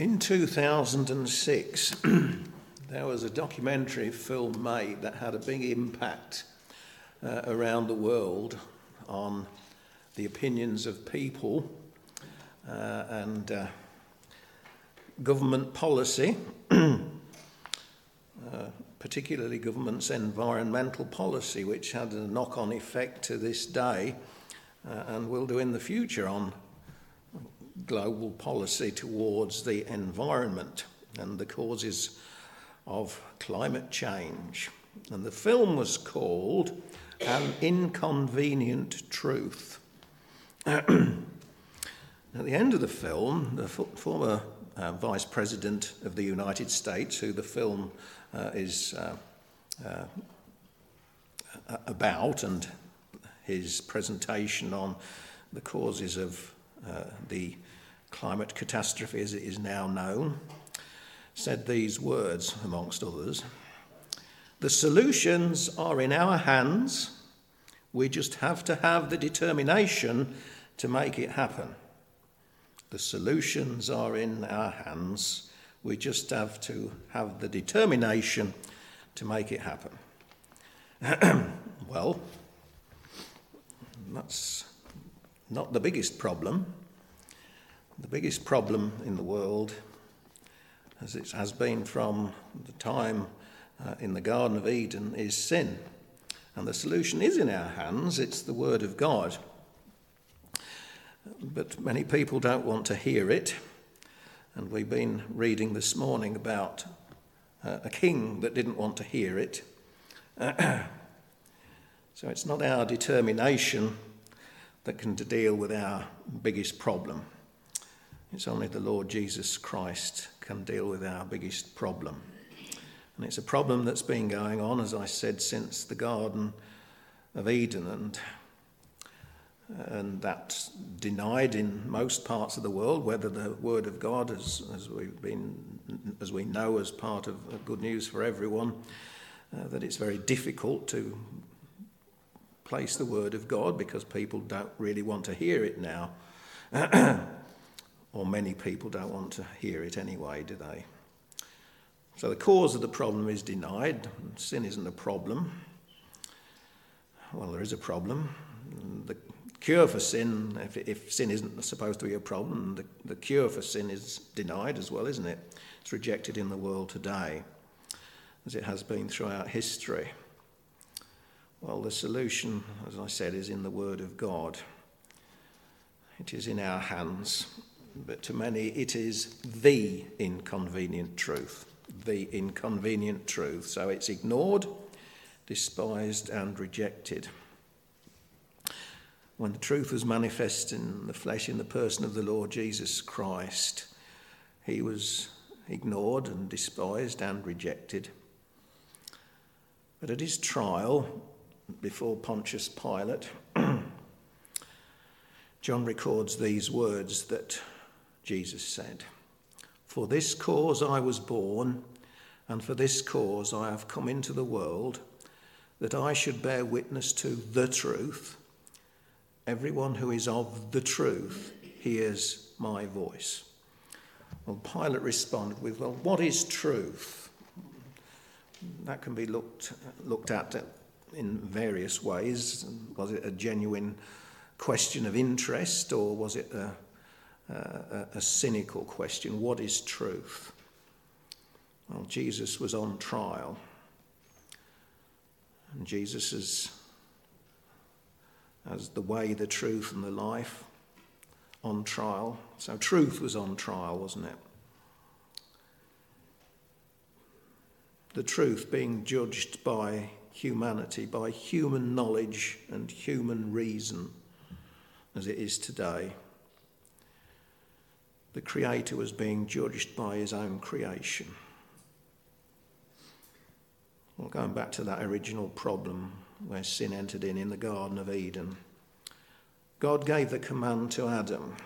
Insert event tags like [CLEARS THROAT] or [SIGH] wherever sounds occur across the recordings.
In 2006, [CLEARS THROAT] there was a documentary film made that had a big impact uh, around the world on the opinions of people uh, and uh, government policy, [CLEARS THROAT] uh, particularly government's environmental policy, which had a knock on effect to this day uh, and will do in the future on global policy towards the environment and the causes of climate change. And the film was called An Inconvenient Truth. [CLEARS THROAT] At the end of the film, the former uh, Vice President of the United States, who the film uh, is uh, uh about, and his presentation on the causes of uh, the climate catastrophe as it is now known, said these words, amongst others The solutions are in our hands. We just have to have the determination to make it happen. The solutions are in our hands. We just have to have the determination to make it happen. [CLEARS THROAT] well, that's not the biggest problem. The biggest problem in the world, as it has been from the time uh, in the Garden of Eden, is sin. And the solution is in our hands, it's the Word of God. But many people don't want to hear it. And we've been reading this morning about uh, a king that didn't want to hear it. [CLEARS THROAT] so it's not our determination that can deal with our biggest problem. It's only the Lord Jesus Christ can deal with our biggest problem. And it's a problem that's been going on, as I said, since the Garden of Eden and and that's denied in most parts of the world, whether the Word of God, as, as we've been, as we know, as part of Good News for Everyone, uh, that it's very difficult to place the Word of God because people don't really want to hear it now. [CLEARS THROAT] or many people don't want to hear it anyway, do they? So the cause of the problem is denied. Sin isn't a problem. Well, there is a problem. The cure for sin, if, if sin isn't supposed to be a problem, the, the cure for sin is denied as well, isn't it? It's rejected in the world today, as it has been throughout history. Well, the solution, as I said, is in the Word of God. It is in our hands but to many it is the inconvenient truth. The inconvenient truth. So it's ignored, despised, and rejected. When the truth was manifest in the flesh in the person of the Lord Jesus Christ, he was ignored and despised and rejected. But at his trial before Pontius Pilate, [CLEARS THROAT] John records these words that Jesus said. For this cause I was born, and for this cause I have come into the world, that I should bear witness to the truth. Everyone who is of the truth hears my voice. Well, Pilate responded with, Well, what is truth? That can be looked, looked at in various ways. Was it a genuine question of interest, or was it a a, a cynical question what is truth? Well, Jesus was on trial. And Jesus is as the way, the truth, and the life on trial. So truth was on trial, wasn't it? The truth being judged by humanity, by human knowledge and human reason, as it is today the Creator was being judged by his own creation. Well, going back to that original problem where sin entered in in the Garden of Eden, God gave the command to Adam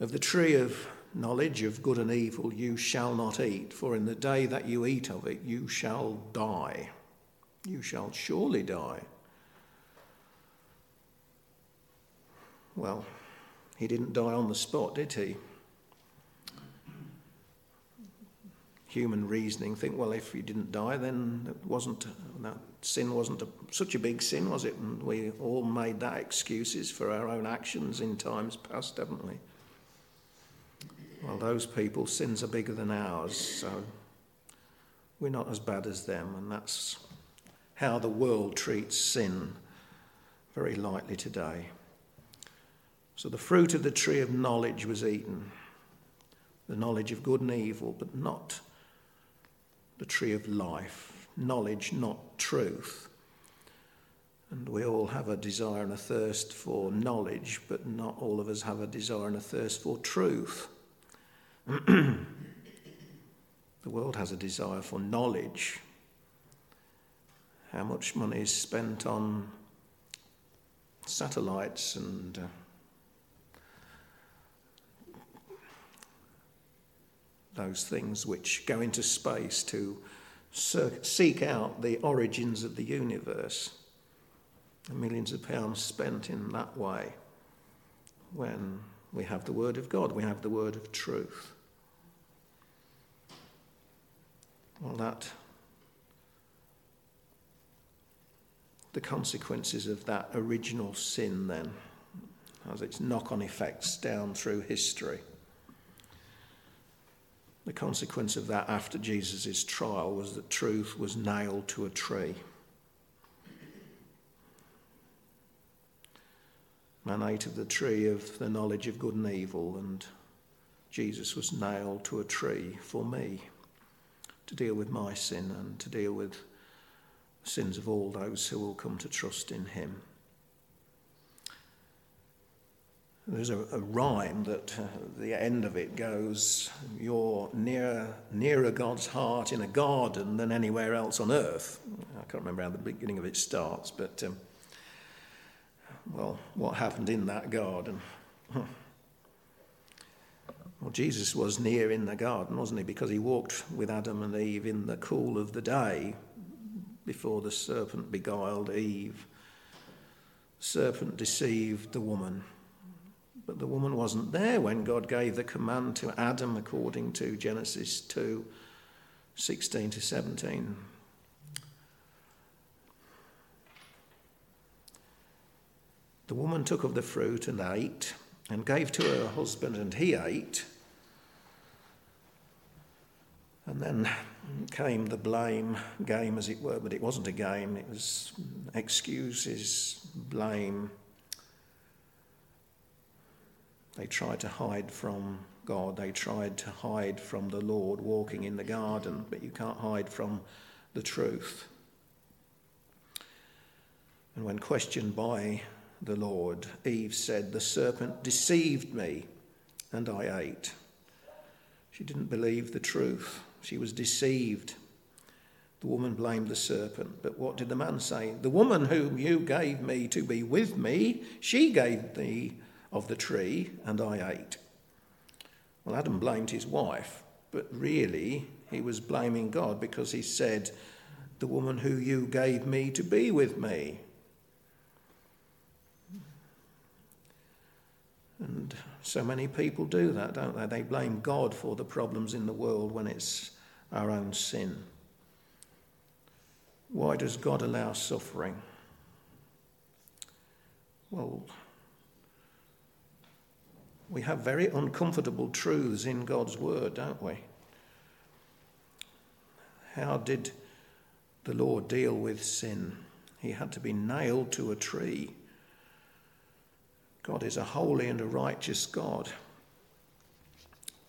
of the tree of knowledge of good and evil you shall not eat, for in the day that you eat of it you shall die. You shall surely die. Well, he didn't die on the spot, did he? Human reasoning think, well, if he didn't die, then it wasn't that sin wasn't a, such a big sin, was it? And we all made that excuses for our own actions in times past, haven't we? Well, those people, sins are bigger than ours, so we're not as bad as them, and that's how the world treats sin very lightly today. So the fruit of the tree of knowledge was eaten, the knowledge of good and evil, but not the tree of life. Knowledge, not truth. And we all have a desire and a thirst for knowledge, but not all of us have a desire and a thirst for truth. [CLEARS THROAT] the world has a desire for knowledge. How much money is spent on satellites and uh, those things which go into space to seek out the origins of the universe. millions of pounds spent in that way when we have the Word of God, we have the Word of truth. Well, that, the consequences of that original sin then, has its knock on effects down through history. The consequence of that after Jesus' trial was that truth was nailed to a tree. Man ate of the tree of the knowledge of good and evil, and Jesus was nailed to a tree for me to deal with my sin and to deal with the sins of all those who will come to trust in him. There's a, a rhyme that uh, the end of it goes, You're nearer, nearer God's heart in a garden than anywhere else on earth. I can't remember how the beginning of it starts, but um, well, what happened in that garden? Well, Jesus was near in the garden, wasn't he? Because he walked with Adam and Eve in the cool of the day before the serpent beguiled Eve. Serpent deceived the woman. But the woman wasn't there when God gave the command to Adam, according to Genesis 2 16 to 17. The woman took of the fruit and ate, and gave to her husband, and he ate. And then came the blame game, as it were, but it wasn't a game, it was excuses, blame. They tried to hide from God, they tried to hide from the Lord walking in the garden, but you can't hide from the truth. And when questioned by the Lord, Eve said, The serpent deceived me, and I ate. She didn't believe the truth, she was deceived. The woman blamed the serpent, but what did the man say? The woman whom you gave me to be with me, she gave me of the tree, and I ate. Well, Adam blamed his wife, but really he was blaming God because he said, The woman who you gave me to be with me. And so many people do that, don't they? They blame God for the problems in the world when it's our own sin. Why does God allow suffering? Well, we have very uncomfortable truths in God's word, don't we? How did the Lord deal with sin? He had to be nailed to a tree. God is a holy and a righteous God.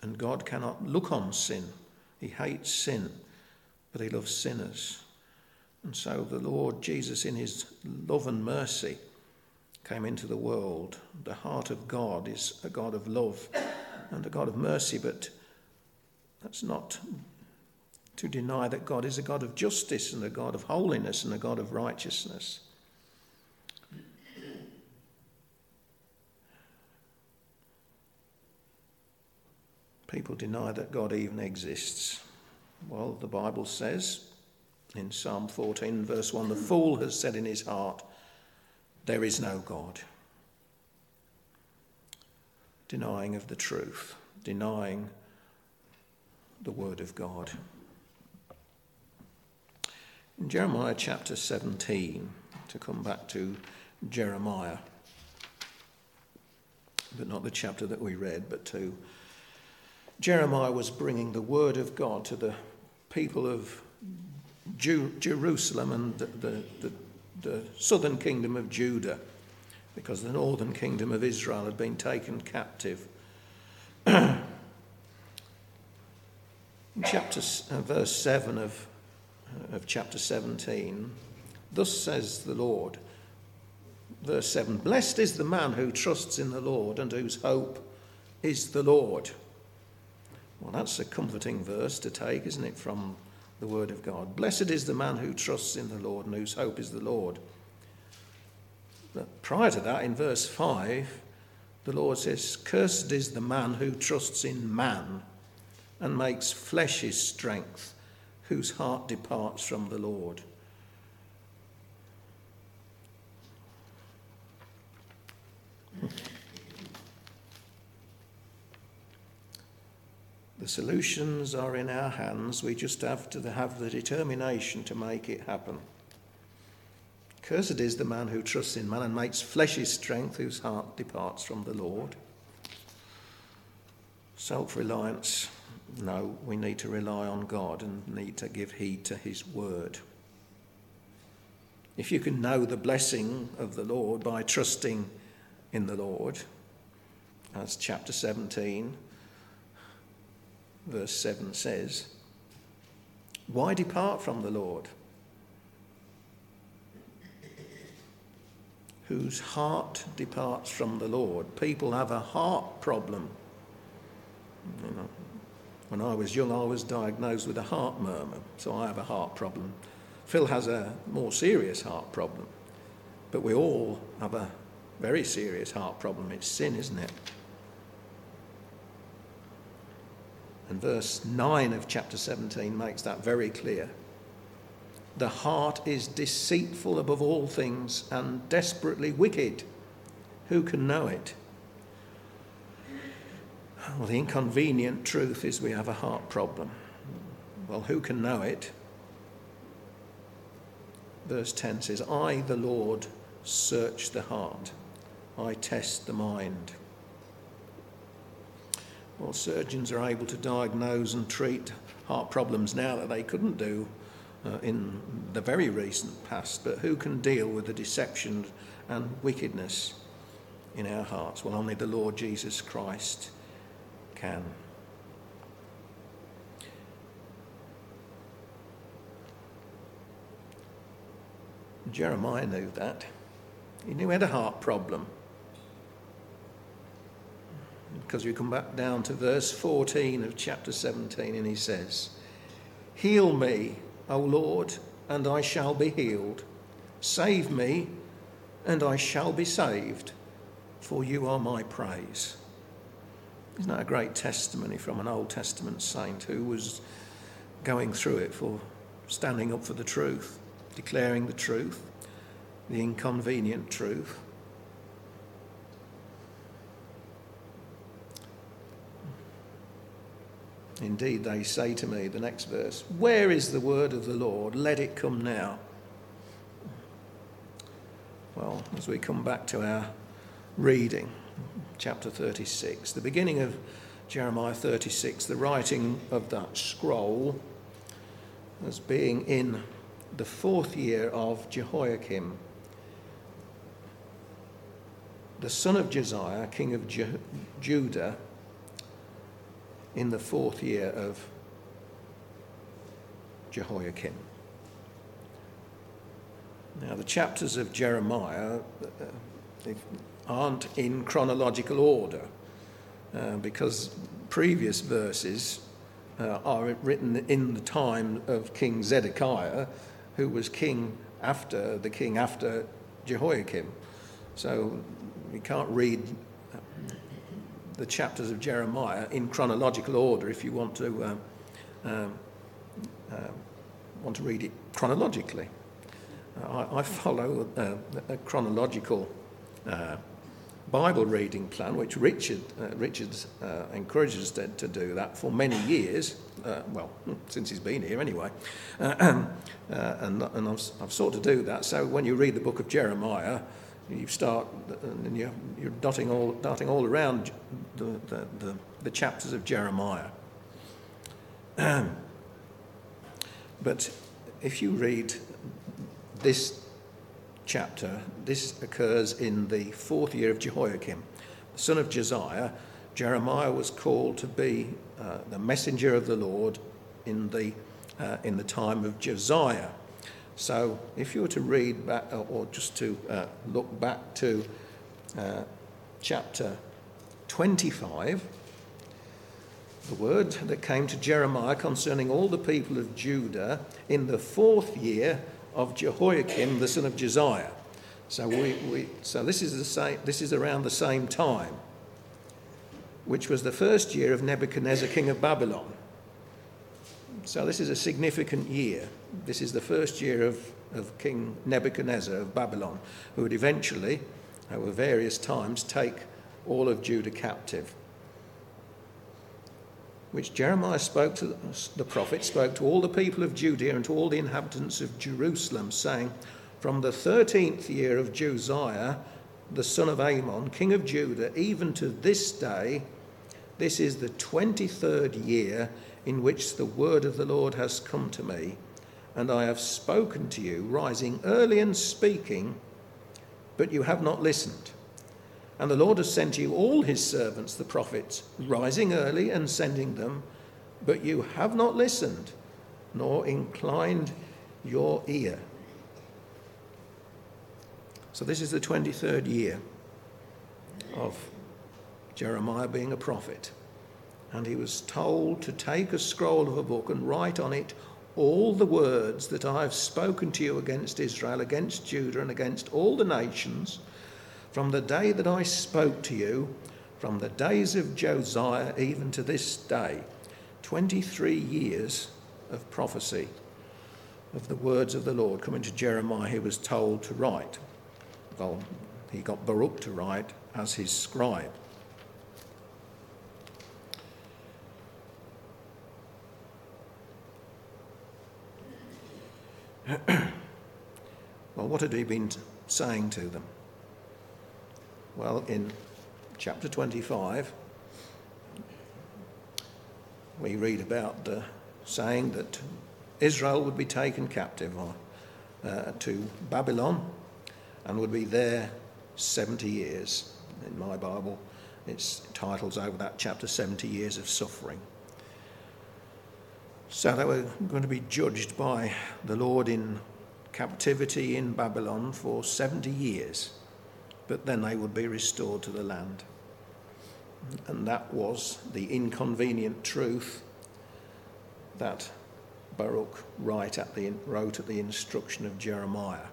And God cannot look on sin. He hates sin, but he loves sinners. And so the Lord Jesus, in his love and mercy, came into the world. The heart of God is a God of love and a God of mercy, but that's not to deny that God is a God of justice and a God of holiness and a God of righteousness. People deny that God even exists. Well, the Bible says in Psalm 14, verse 1 the fool has said in his heart, there is no God. Denying of the truth, denying the Word of God. In Jeremiah chapter 17, to come back to Jeremiah, but not the chapter that we read, but to Jeremiah was bringing the Word of God to the people of Jew, Jerusalem and the, the, the, the southern kingdom of Judah, because the northern kingdom of Israel had been taken captive. In chapter uh, verse 7 of, uh, of chapter 17, thus says the Lord, verse 7 Blessed is the man who trusts in the Lord and whose hope is the Lord. Well, that's a comforting verse to take, isn't it, from the word of God. Blessed is the man who trusts in the Lord and whose hope is the Lord. But prior to that, in verse 5, the Lord says, Cursed is the man who trusts in man and makes flesh his strength, whose heart departs from the Lord. The solutions are in our hands. We just have to have the determination to make it happen. Cursed is the man who trusts in man and makes flesh his strength, whose heart departs from the Lord. Self reliance. No, we need to rely on God and need to give heed to his word. If you can know the blessing of the Lord by trusting in the Lord, as chapter 17 verse 7 says, Why depart from the Lord? Whose heart departs from the Lord. People have a heart problem. You know, when I was young, I was diagnosed with a heart murmur, so I have a heart problem. Phil has a more serious heart problem, but we all have a very serious heart problem. It's sin, isn't it? And verse 9 of chapter 17 makes that very clear. The heart is deceitful above all things and desperately wicked. Who can know it? Well, the inconvenient truth is we have a heart problem. Well, who can know it? Verse 10 says, I, the Lord, search the heart, I test the mind. Well, surgeons are able to diagnose and treat heart problems now that they couldn't do uh, in the very recent past. But who can deal with the deception and wickedness in our hearts? Well, only the Lord Jesus Christ can. Jeremiah knew that. He knew he had a heart problem because we come back down to verse 14 of chapter 17, and he says, Heal me, O Lord, and I shall be healed. Save me, and I shall be saved, for you are my praise. Isn't that a great testimony from an Old Testament saint who was going through it for standing up for the truth, declaring the truth, the inconvenient truth? Indeed, they say to me, the next verse, Where is the word of the Lord? Let it come now. Well, as we come back to our reading, chapter 36, the beginning of Jeremiah 36, the writing of that scroll as being in the fourth year of Jehoiakim, the son of Josiah, king of Judah in the fourth year of Jehoiakim. Now, the chapters of Jeremiah uh, aren't in chronological order uh, because previous verses uh, are written in the time of King Zedekiah, who was king after the king after Jehoiakim. So we can't read the chapters of Jeremiah in chronological order if you want to um, um, uh, want to read it chronologically. Uh, I, I, follow a, a chronological uh, Bible reading plan, which Richard, uh, uh, encourages us to, to, do that for many years, uh, well, since he's been here anyway. Uh, [CLEARS THROAT] uh, and and I've, I've sought to do that. So when you read the book of Jeremiah, you start and you're, you're dotting, all, dotting all around the, the, the, the chapters of Jeremiah. [CLEARS THROAT] but if you read this chapter, this occurs in the fourth year of Jehoiakim, son of Josiah. Jeremiah was called to be uh, the messenger of the Lord in the, uh, in the time of Josiah. So, if you were to read back, or just to uh, look back to uh, chapter 25, the word that came to Jeremiah concerning all the people of Judah in the fourth year of Jehoiakim, the son of Josiah. So, we, we, so this, is the same, this is around the same time, which was the first year of Nebuchadnezzar, king of Babylon. So, this is a significant year. This is the first year of, of King Nebuchadnezzar of Babylon, who would eventually, over various times, take all of Judah captive. Which Jeremiah spoke to the prophet, spoke to all the people of Judea and to all the inhabitants of Jerusalem, saying, From the thirteenth year of Josiah, the son of Amon, king of Judah, even to this day, this is the twenty third year in which the word of the Lord has come to me, and I have spoken to you, rising early and speaking, but you have not listened. And the Lord has sent you all his servants, the prophets, rising early and sending them, but you have not listened, nor inclined your ear. So, this is the 23rd year of Jeremiah being a prophet. And he was told to take a scroll of a book and write on it all the words that I have spoken to you against Israel, against Judah, and against all the nations from the day that I spoke to you, from the days of Josiah even to this day, 23 years of prophecy of the words of the Lord coming to Jeremiah, he was told to write. Well, he got Baruch to write as his scribe. [CLEARS THROAT] well, what had he been saying to them? Well, in chapter 25, we read about the saying that Israel would be taken captive uh, to Babylon and would be there 70 years. In my Bible, its titles over that chapter 70 Years of Suffering. So they were going to be judged by the Lord in captivity in Babylon for 70 years but then they would be restored to the land. And that was the inconvenient truth that Baruch wrote at the, wrote at the instruction of Jeremiah.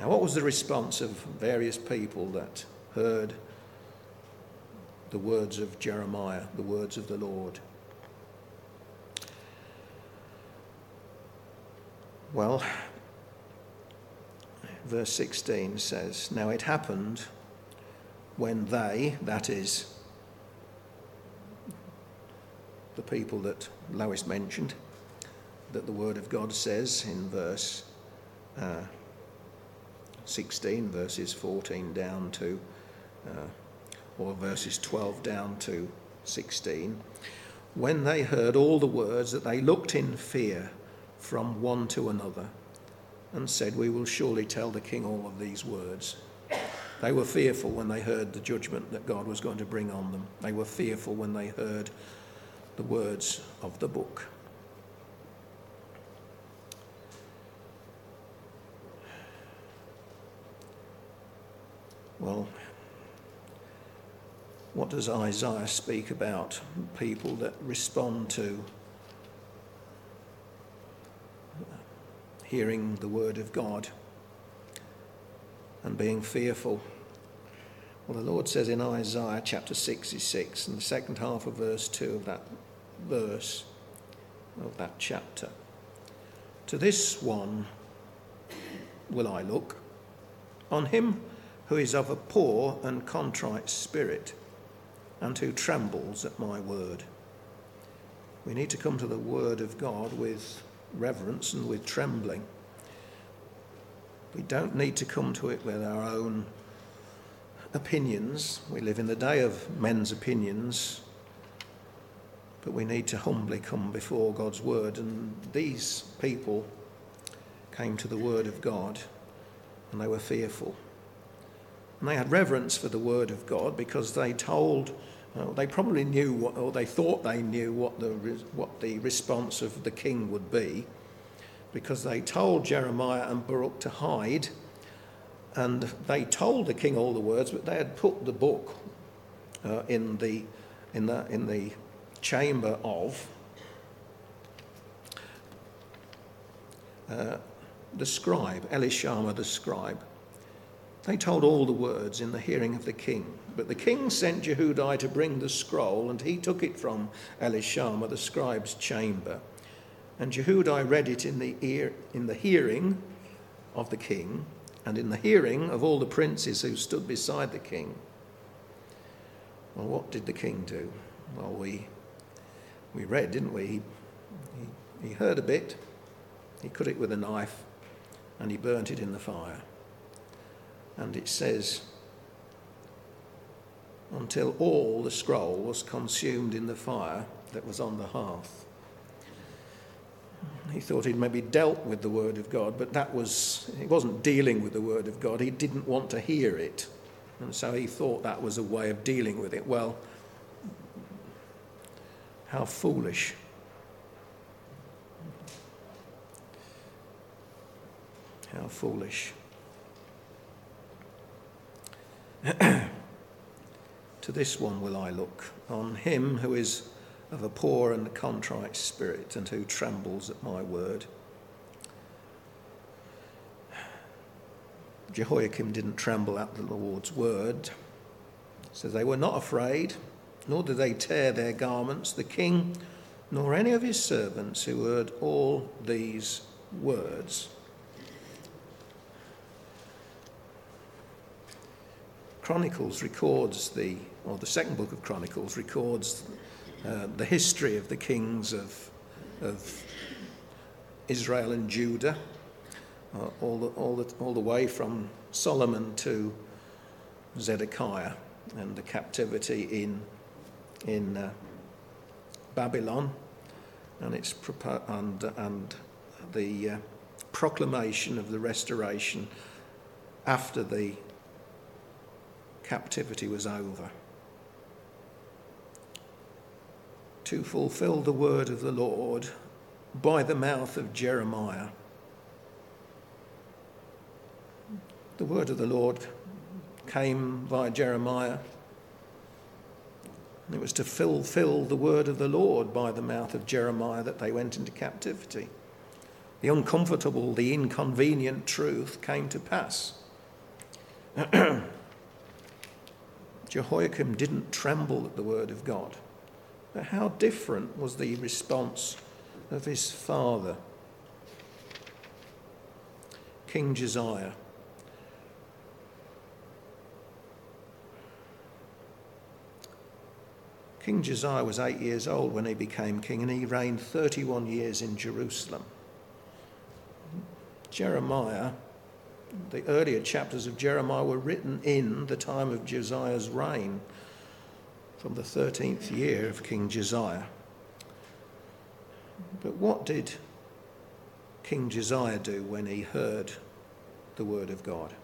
Now, what was the response of various people that heard the words of Jeremiah, the words of the Lord? Well, verse 16 says, Now it happened when they, that is, the people that Lois mentioned, that the Word of God says in verse uh, 16, verses 14 down to, uh, or verses 12 down to 16, when they heard all the words that they looked in fear from one to another and said, We will surely tell the king all of these words. They were fearful when they heard the judgment that God was going to bring on them. They were fearful when they heard the words of the book. Well, what does Isaiah speak about? People that respond to hearing the word of God and being fearful. Well, the Lord says in Isaiah chapter 66, in the second half of verse 2 of that verse, of that chapter, to this one will I look, on him who is of a poor and contrite spirit, and who trembles at my word. We need to come to the word of God with reverence and with trembling. We don't need to come to it with our own opinions. We live in the day of men's opinions, but we need to humbly come before God's word. And these people came to the word of God and they were fearful. And they had reverence for the word of God because they told, uh, they probably knew what, or they thought they knew what the, what the response of the king would be because they told Jeremiah and Baruch to hide and they told the king all the words, but they had put the book uh, in, the, in, the, in the chamber of uh, the scribe, Elishama the scribe. They told all the words in the hearing of the king. But the king sent Jehudi to bring the scroll, and he took it from Elishama the scribe's chamber. And Jehudi read it in the, ear, in the hearing of the king and in the hearing of all the princes who stood beside the king. Well, what did the king do? Well, we, we read, didn't we? He, he, he heard a bit, he cut it with a knife, and he burnt it in the fire. And it says, until all the scroll was consumed in the fire that was on the hearth. He thought he'd maybe dealt with the Word of God, but that was, he wasn't dealing with the Word of God. He didn't want to hear it. And so he thought that was a way of dealing with it. Well, how foolish. How foolish. [CLEARS THROAT] to this one will I look, on him who is of a poor and contrite spirit, and who trembles at my word. Jehoiakim didn't tremble at the Lord's word. So they were not afraid, nor did they tear their garments, the king, nor any of his servants who heard all these words. Chronicles records the, or the second book of Chronicles records uh, the history of the kings of, of Israel and Judah, uh, all, the, all, the, all the way from Solomon to Zedekiah and the captivity in, in uh, Babylon and, its and, and the uh, proclamation of the restoration after the captivity was over. To fulfill the word of the Lord by the mouth of Jeremiah. The word of the Lord came via Jeremiah. It was to fulfill the word of the Lord by the mouth of Jeremiah that they went into captivity. The uncomfortable, the inconvenient truth came to pass. [CLEARS THROAT] Jehoiakim didn't tremble at the word of God. But how different was the response of his father, King Josiah? King Josiah was eight years old when he became king, and he reigned 31 years in Jerusalem. Jeremiah, the earlier chapters of Jeremiah were written in the time of Josiah's reign from the 13th year of King Josiah. But what did King Josiah do when he heard the word of God?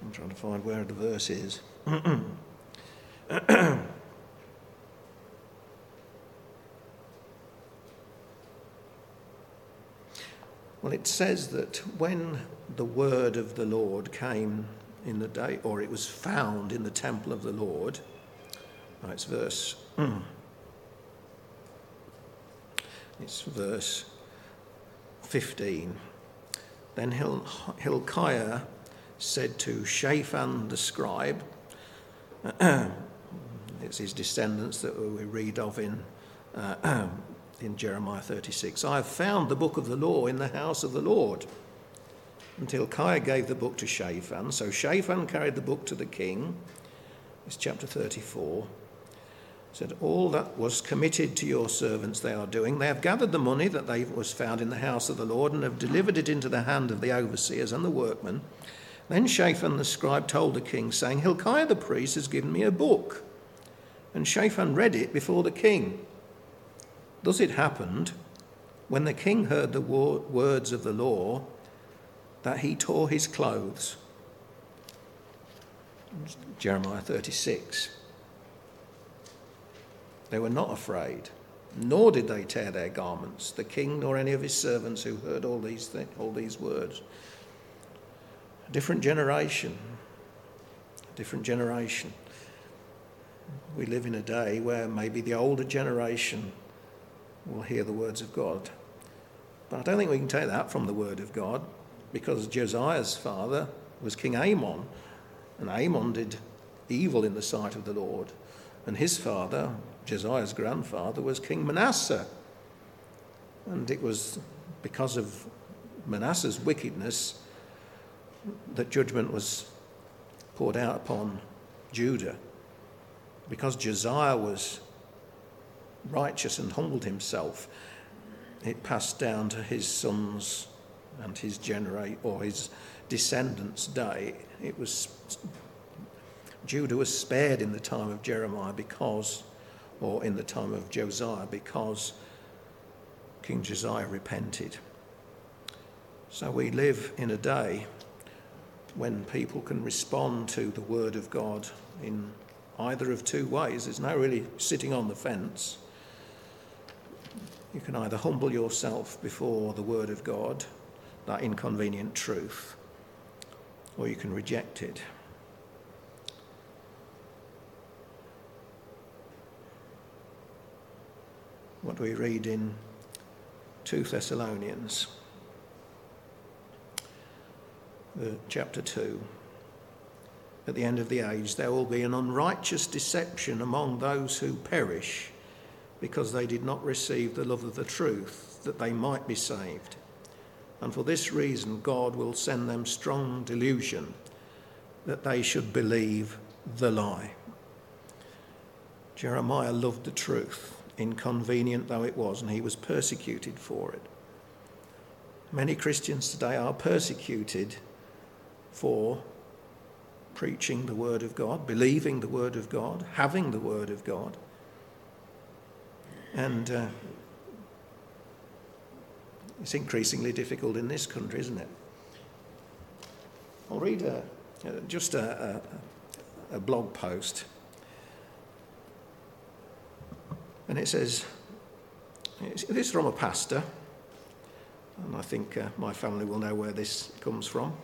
I'm trying to find where the verse is. [CLEARS THROAT] Well, it says that when the word of the Lord came in the day, or it was found in the temple of the Lord, it's verse. [CLEARS THROAT] it's verse 15. Then Hil- Hilkiah said to Shaphan the scribe, [CLEARS THROAT] It's his descendants that we read of in, uh, [CLEARS THROAT] in Jeremiah 36. I have found the book of the law in the house of the Lord. Until Hilkiah gave the book to Shaphan. So Shaphan carried the book to the king. It's chapter 34 said, All that was committed to your servants they are doing. They have gathered the money that they was found in the house of the Lord and have delivered it into the hand of the overseers and the workmen. Then Shaphan the scribe told the king, saying, Hilkiah the priest has given me a book. And Shaphan read it before the king. Thus it happened, when the king heard the words of the law, that he tore his clothes. Jeremiah 36. They were not afraid, nor did they tear their garments, the king nor any of his servants who heard all these, th- all these words. A different generation, a different generation. We live in a day where maybe the older generation will hear the words of God. But I don't think we can take that from the word of God because Josiah's father was King Amon, and Amon did evil in the sight of the Lord. And his father, Josiah's grandfather, was King Manasseh. And it was because of Manasseh's wickedness that judgment was poured out upon Judah. Because Josiah was righteous and humbled himself, it passed down to his sons and his generate or his descendants' day. It was Judah was spared in the time of Jeremiah because, or in the time of Josiah, because King Josiah repented. So we live in a day when people can respond to the word of God in either of two ways. There's no really sitting on the fence. You can either humble yourself before the word of God, that inconvenient truth, or you can reject it. what do we read in 2 Thessalonians, uh, chapter 2. At the end of the age, there will be an unrighteous deception among those who perish because they did not receive the love of the truth, that they might be saved. And for this reason, God will send them strong delusion that they should believe the lie. Jeremiah loved the truth inconvenient though it was, and he was persecuted for it. Many Christians today are persecuted for preaching the Word of God, believing the Word of God, having the Word of God. And uh, it's increasingly difficult in this country, isn't it? I'll read a, uh, just a, a, a blog post And it says, this is from a pastor, and I think uh, my family will know where this comes from.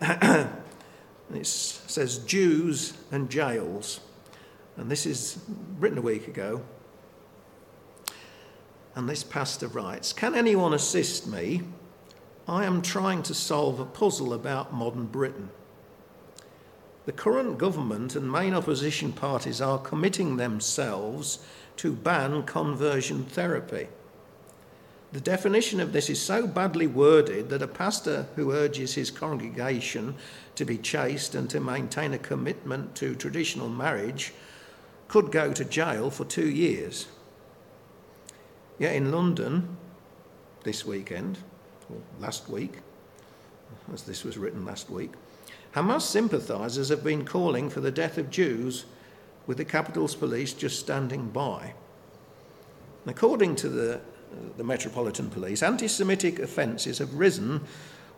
it says Jews and jails, and this is written a week ago. And this pastor writes Can anyone assist me? I am trying to solve a puzzle about modern Britain. The current government and main opposition parties are committing themselves to ban conversion therapy. The definition of this is so badly worded that a pastor who urges his congregation to be chaste and to maintain a commitment to traditional marriage could go to jail for two years. Yet in London, this weekend, or last week, as this was written last week, Hamas sympathisers have been calling for the death of Jews with the capital's police just standing by. According to the, uh, the Metropolitan Police, anti Semitic offences have risen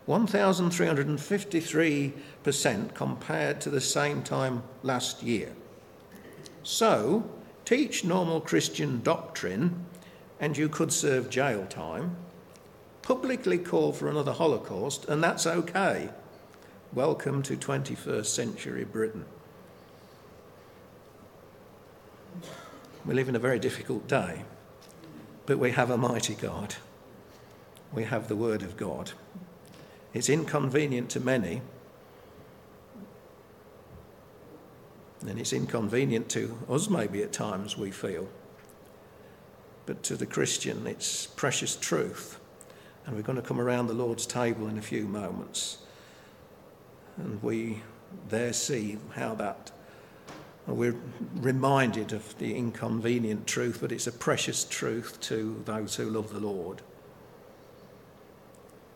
1,353% compared to the same time last year. So, teach normal Christian doctrine and you could serve jail time. Publicly call for another Holocaust, and that's okay. Welcome to 21st century Britain. We live in a very difficult day, but we have a mighty God. We have the Word of God. It's inconvenient to many. And it's inconvenient to us, maybe at times, we feel. But to the Christian, it's precious truth. And we're going to come around the Lord's table in a few moments. And we there see how that, we're reminded of the inconvenient truth, but it's a precious truth to those who love the Lord.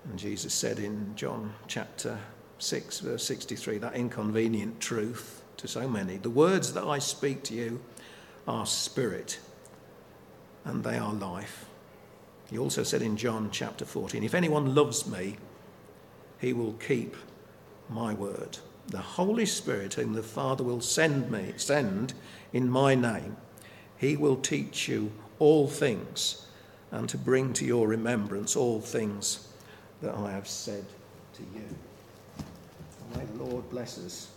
And Jesus said in John chapter 6, verse 63, that inconvenient truth to so many the words that I speak to you are spirit and they are life. He also said in John chapter 14, If anyone loves me, he will keep my word. The Holy Spirit, whom the Father will send me, send in my name, he will teach you all things and to bring to your remembrance all things that I have said to you. May the Lord bless us